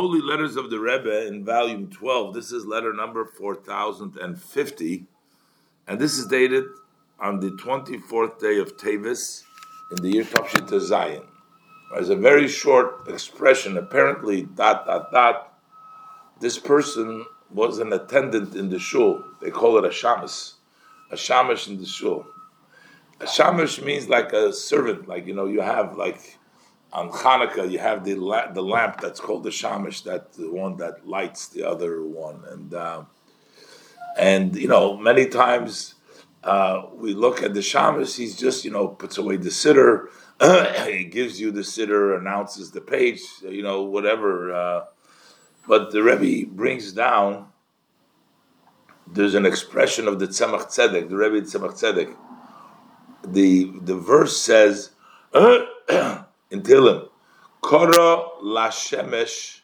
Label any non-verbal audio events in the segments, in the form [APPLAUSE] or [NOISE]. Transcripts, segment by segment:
Holy Letters of the Rebbe in volume 12. This is letter number 4050. And this is dated on the 24th day of Tavis in the year Tafshit Zion. There's a very short expression, apparently, dot, dot, dot. This person was an attendant in the shul. They call it a shamus. A shamash in the shul. A shamash means like a servant, like, you know, you have like on Hanukkah you have the la- the lamp that's called the shamish, that the one that lights the other one, and uh, and you know many times uh, we look at the shamish. He's just you know puts away the siddur, [CLEARS THROAT] he gives you the siddur, announces the page, you know whatever. Uh, but the Rebbe brings down. There's an expression of the Tzemach Tzedek, the Rebbe Tzemach Tzedek. The the verse says. [CLEARS THROAT] in Tehillim, Kora Lashemesh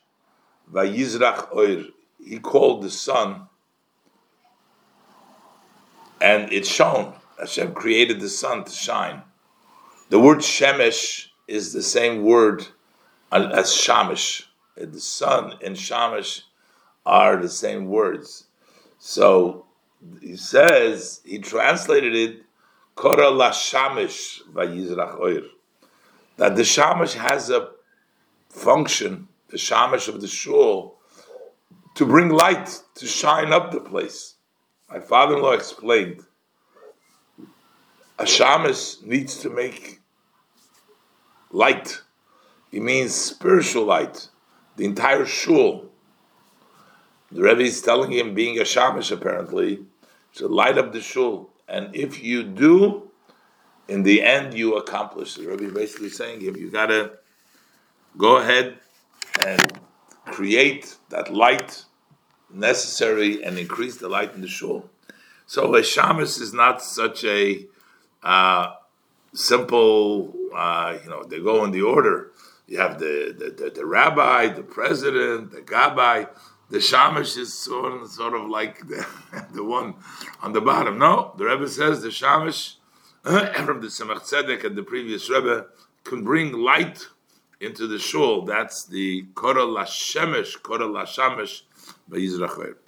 Vayizrach Oir. He called the sun, and it shone. Hashem created the sun to shine. The word Shemesh is the same word as Shamish. The sun and Shamish are the same words. So he says, he translated it, Kora Lashamish Vayizrach Oir that the shamash has a function, the shamash of the shul, to bring light, to shine up the place. My father-in-law explained, a shamash needs to make light. It means spiritual light, the entire shul. The Rebbe is telling him, being a shamash apparently, to light up the shul. And if you do, in the end you accomplish. The is basically saying him, you gotta go ahead and create that light necessary and increase the light in the shul. So a shamus is not such a uh, simple, uh, you know, they go in the order. You have the, the, the, the rabbi, the president, the gabbai. The shamish is sort of, sort of like [LAUGHS] the, the one on the bottom. No, the Rebbe says the shamish [COUGHS] from the Tzemach Tzedek and the previous Rebbe can bring light into the shul. That's the Korah Lashemesh, Korah Lashamesh, by Yisrachir.